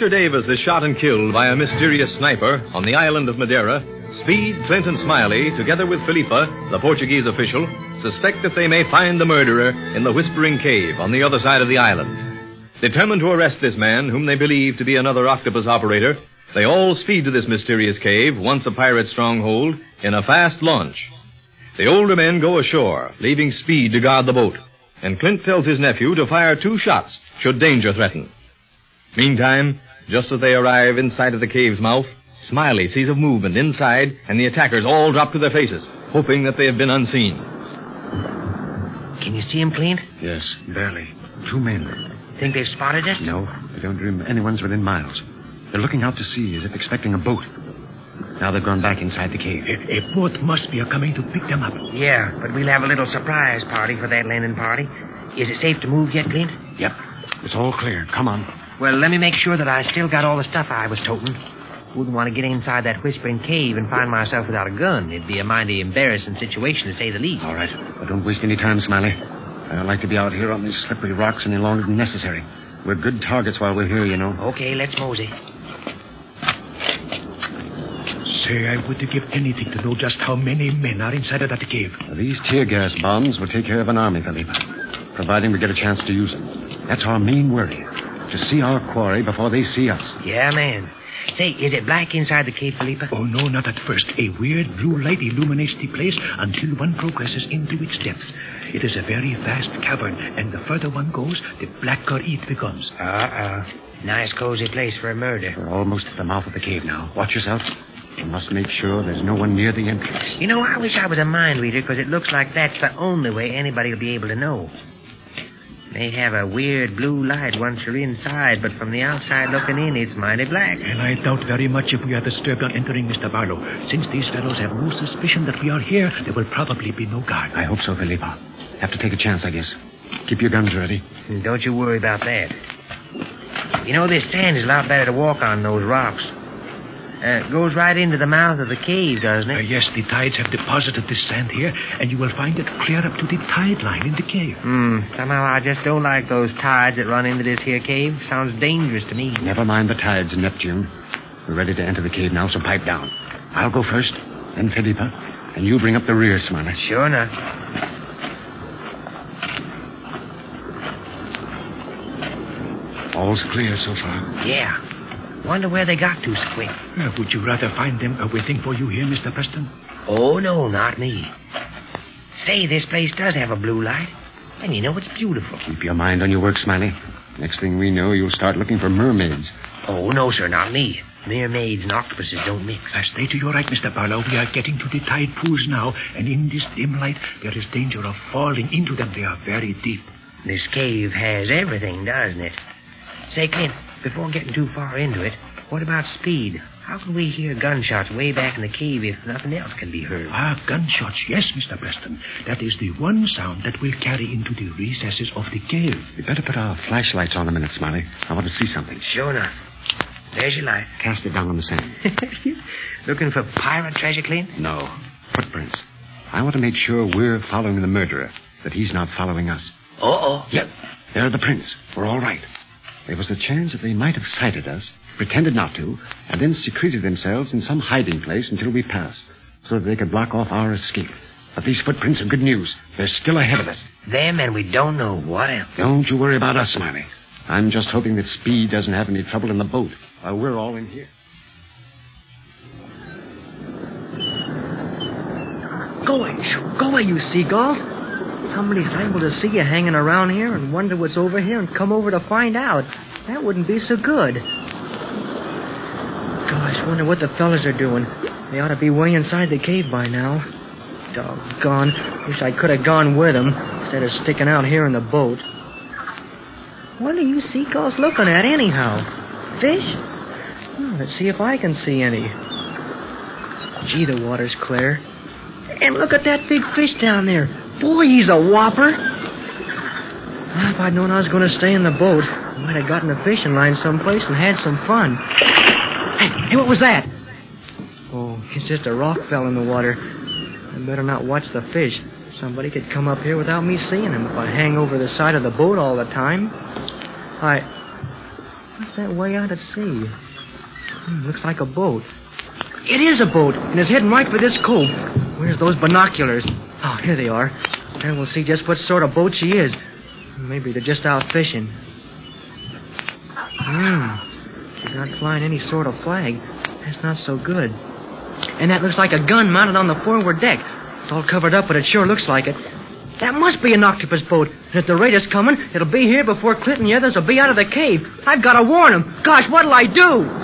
After Davis is shot and killed by a mysterious sniper on the island of Madeira, Speed, Clint, and Smiley, together with Felipa, the Portuguese official, suspect that they may find the murderer in the Whispering Cave on the other side of the island. Determined to arrest this man, whom they believe to be another octopus operator, they all speed to this mysterious cave, once a pirate stronghold, in a fast launch. The older men go ashore, leaving Speed to guard the boat, and Clint tells his nephew to fire two shots should danger threaten. Meantime, just as they arrive in sight of the cave's mouth, Smiley sees a movement inside, and the attackers all drop to their faces, hoping that they have been unseen. Can you see him, Clint? Yes, barely. Two men. Think they've spotted us? No, I don't dream anyone's within miles. They're looking out to sea as if expecting a boat. Now they've gone back inside the cave. A, a boat must be coming to pick them up. Yeah, but we'll have a little surprise party for that landing party. Is it safe to move yet, Clint? Yep. It's all clear. Come on. Well, let me make sure that I still got all the stuff I was toting. Wouldn't want to get inside that whispering cave and find myself without a gun. It'd be a mighty embarrassing situation, to say the least. All right. But don't waste any time, Smiley. I don't like to be out here on these slippery rocks any longer than necessary. We're good targets while we're here, you know. Okay, let's mosey. Say, I would give anything to know just how many men are inside of that cave. These tear gas bombs will take care of an army, Felipa, providing we get a chance to use them. That's our main worry. To see our quarry before they see us. Yeah, man. Say, is it black inside the cave, Felipa? Oh, no, not at first. A weird blue light illuminates the place until one progresses into its depths. It is a very vast cavern, and the further one goes, the blacker it becomes. Uh-uh. Nice cozy place for a murder. We're almost at the mouth of the cave now. Watch yourself. We must make sure there's no one near the entrance. You know, I wish I was a mind reader because it looks like that's the only way anybody will be able to know. They have a weird blue light once you're inside, but from the outside looking in, it's mighty black. And I doubt very much if we are disturbed on entering, Mr. Barlow. Since these fellows have no suspicion that we are here, there will probably be no guard. I hope so, Felipa. Have to take a chance, I guess. Keep your guns ready. Don't you worry about that. You know, this sand is a lot better to walk on than those rocks. Uh, it goes right into the mouth of the cave, doesn't Uh, it? yes, the tides have deposited this sand here, and you will find it clear up to the tide line in the cave. Hmm. Somehow I just don't like those tides that run into this here cave. Sounds dangerous to me. Never mind the tides, Neptune. We're ready to enter the cave now, so pipe down. I'll go first, then Felipa, and you bring up the rear, Smiley. Sure enough. All's clear so far. Yeah. Wonder where they got to so quick. Uh, would you rather find them uh, waiting for you here, Mr. Preston? Oh, no, not me. Say, this place does have a blue light. And you know, it's beautiful. Keep your mind on your work, Smiley. Next thing we know, you'll start looking for mermaids. Oh, no, sir, not me. Mermaids and octopuses don't mix. I stay to your right, Mr. Barlow. We are getting to the tide pools now, and in this dim light, there is danger of falling into them. They are very deep. This cave has everything, doesn't it? Say, Clint, before getting too far into it, what about speed? How can we hear gunshots way back in the cave if nothing else can be heard? Ah, gunshots. Yes, Mr. Preston. That is the one sound that will carry into the recesses of the cave. We better put our flashlights on a minute, Smiley. I want to see something. Sure enough. There's your light. Cast it down on the sand. Looking for pirate treasure, Clint? No. Footprints. I want to make sure we're following the murderer, that he's not following us. Uh-oh. Yep. There are the prints. We're all right. There was a chance that they might have sighted us, pretended not to, and then secreted themselves in some hiding place until we passed, so that they could block off our escape. But these footprints are good news. They're still ahead of us. Them and we don't know what else. Don't you worry about us, Smiley. I'm just hoping that Speed doesn't have any trouble in the boat while we're all in here. Go away. Go away, you seagulls. Somebody's liable to see you hanging around here and wonder what's over here and come over to find out. That wouldn't be so good. Gosh, wonder what the fellas are doing. They ought to be way inside the cave by now. Doggone. Wish I could have gone with them instead of sticking out here in the boat. What are you seagulls looking at, anyhow? Fish? Oh, let's see if I can see any. Gee, the water's clear. And look at that big fish down there. Boy, he's a whopper. If I'd known I was going to stay in the boat, I might have gotten a fishing line someplace and had some fun. Hey, hey, what was that? Oh, it's just a rock fell in the water. I better not watch the fish. Somebody could come up here without me seeing him if I hang over the side of the boat all the time. I. What's that way out at sea? Hmm, looks like a boat. It is a boat, and it's heading right for this cove. Where's those binoculars? Oh, here they are. Then we'll see just what sort of boat she is. Maybe they're just out fishing. Hmm. She's not flying any sort of flag. That's not so good. And that looks like a gun mounted on the forward deck. It's all covered up, but it sure looks like it. That must be an octopus boat. And if the rate is coming, it'll be here before Clinton and the others will be out of the cave. I've got to warn them. Gosh, what'll I do?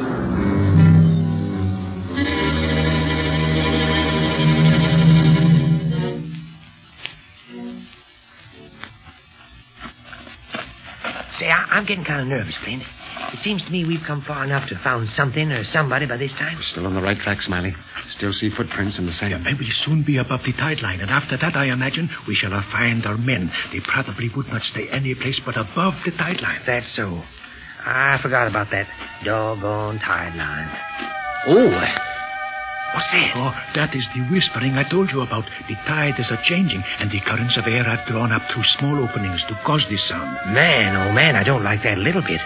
I'm getting kind of nervous, Clint. It seems to me we've come far enough to have found something or somebody by this time. Still on the right track, Smiley. Still see footprints in the sand. And we'll soon be above the tide line, and after that, I imagine, we shall have find our men. They probably would not stay any place but above the tide line. That's so. I forgot about that doggone tide line. Oh, what's that? Oh, that is the whispering I told you about. The tides are changing, and the currents of air are drawn up through small openings to cause this sound. Man, oh man, I don't like that a little bit.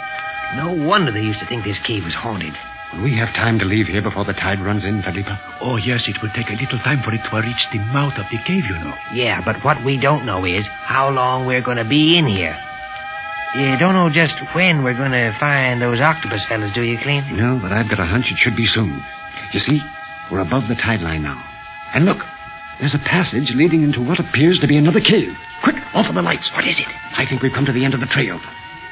No wonder they used to think this cave was haunted. Will we have time to leave here before the tide runs in, Felipa? Oh, yes, it will take a little time for it to reach the mouth of the cave, you know. Yeah, but what we don't know is how long we're going to be in here. You don't know just when we're going to find those octopus fellas, do you, Clint? No, but I've got a hunch it should be soon. You see, we're above the tide line now. And look, there's a passage leading into what appears to be another cave. Quick, off of the lights. What is it? I think we've come to the end of the trail.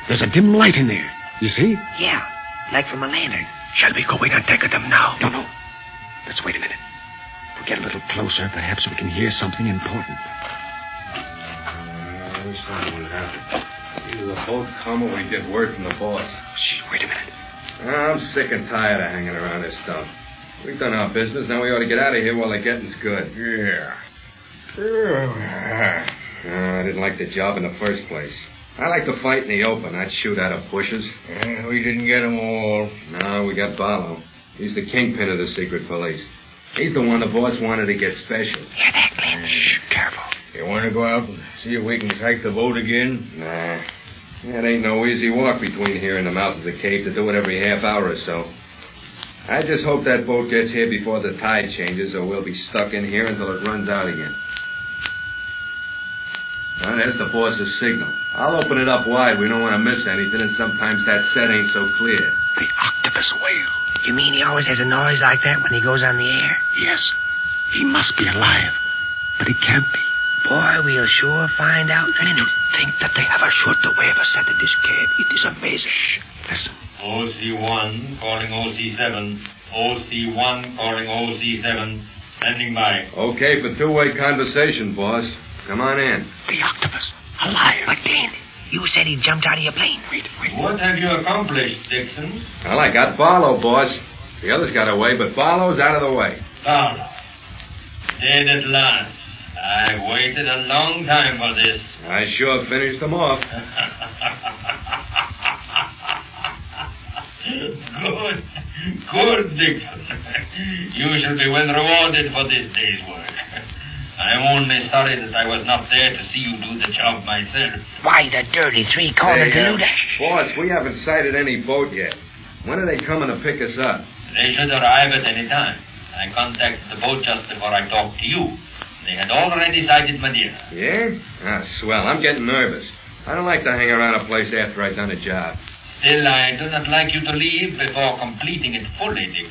There's a dim light in there. You see? Yeah, like from a lantern. Shall we go in and take them now? No, no. Let's wait a minute. If we get a little closer, perhaps we can hear something important. Uh, something will happen. Either the boat come or we get word from the boss. Shh, wait a minute. I'm sick and tired of hanging around this stuff. We've done our business. Now we ought to get out of here while the getting's good. Yeah. Uh, I didn't like the job in the first place. I like to fight in the open. I'd shoot out of bushes. we didn't get 'em all. No, we got Barlow. He's the kingpin of the secret police. He's the one the boss wanted to get special. Hear that, Clint? Shh, careful. You want to go out and see if we can take the boat again? Nah. It ain't no easy walk between here and the mouth of the cave to do it every half hour or so. I just hope that boat gets here before the tide changes, or we'll be stuck in here until it runs out again. Well, there's the boss's signal. I'll open it up wide. We don't want to miss anything, and sometimes that set ain't so clear. The octopus wail. You mean he always has a noise like that when he goes on the air? Yes. He must be alive. But he can't be. Boy, we'll sure find out in a minute. Think that they have a shorter way of ascent in this cave. It is amazing. Shh. Listen. OC1 calling OC7. OC1 calling OC7. Standing by. Okay for two-way conversation, boss. Come on in. The octopus. Alive. But, Clint, you said he jumped out of your plane. Wait, wait. What have you accomplished, Dixon? Well, I got Barlow, boss. The others got away, but Barlow's out of the way. Paolo. Dead at last. I waited a long time for this. I sure finished them off. good. Good, Dick. You shall be well rewarded for this day's work. I'm only sorry that I was not there to see you do the job myself. Why, the dirty three-cornered Hey, uh, boss, we haven't sighted any boat yet. When are they coming to pick us up? They should arrive at any time. I contacted the boat just before I talked to you. They had already sighted Madeira. Yeah? Ah, swell. I'm getting nervous. I don't like to hang around a place after I've done a job. Still, I do not like you to leave before completing it fully, Dick.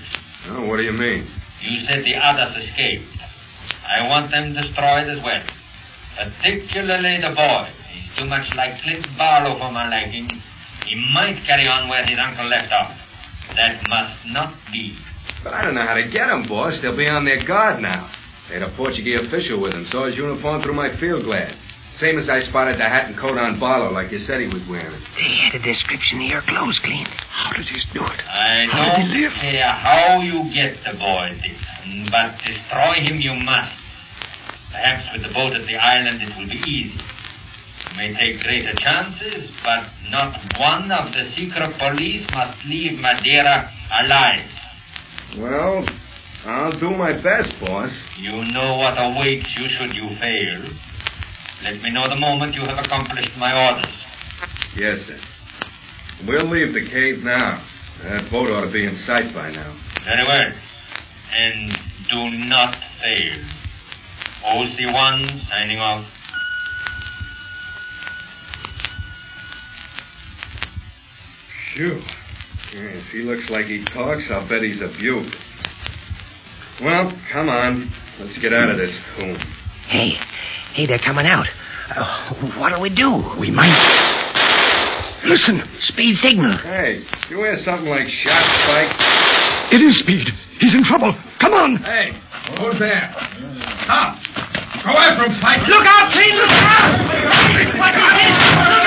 Oh, what do you mean? You said the others escaped. I want them destroyed as well. Particularly the boy. He's too much like Clint Barlow for my liking. He might carry on where his uncle left off. That must not be. But I don't know how to get them, boss. They'll be on their guard now. They had a Portuguese official with them, saw his uniform through my field glass. Same as I spotted the hat and coat on Barlow, like you said he was wearing. They had a description of your clothes, Clint. How did he do it? I How did don't he live? care how you get the boy, Dixon, but destroy him you must. Perhaps with the boat at the island it will be easy. You may take greater chances, but not one of the secret police must leave Madeira alive. Well, I'll do my best, boss. You know what awaits you should you fail. Let me know the moment you have accomplished my orders. Yes, sir. We'll leave the cave now. That boat ought to be in sight by now. Very well. And do not fail. OC1 signing off. Phew. If he looks like he talks, I'll bet he's a beaut. Well, come on. Let's get out of this home. Hey, hey, they're coming out. Uh, what'll we do? We might. Listen, Speed signal. Hey, you wear something like shot spike? it is Speed. He's in trouble. Come on. Hey, who's there? Stop! Go after him, Spike! Look out, Clint! Look out! What's his head? Look